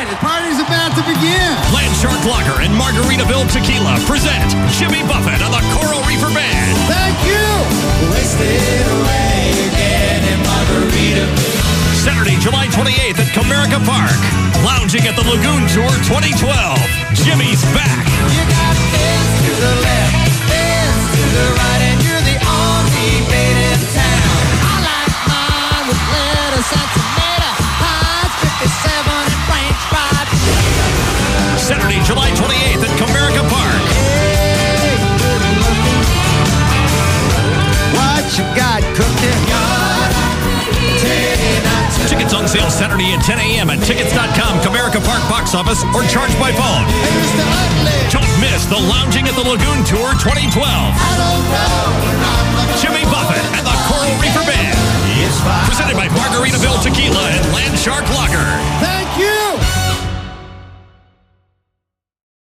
right, the party's about to begin. Landshark Lager and Margaritaville Tequila present Jimmy Buffett and the Coral Reefer Band. Thank you. Wasted away again in Margaritaville. Saturday, July 28th at Comerica Park. Lounging at the Lagoon Tour 2012. Jimmy's back. Sale Saturday at 10 a.m. at tickets.com, Comerica Park box office, or charged by phone. Hey, Don't miss the Lounging at the Lagoon Tour 2012. I don't know. Jimmy Buffett and the Coral Reefer Band. Presented by Margaritaville Tequila and Landshark Lager. Thank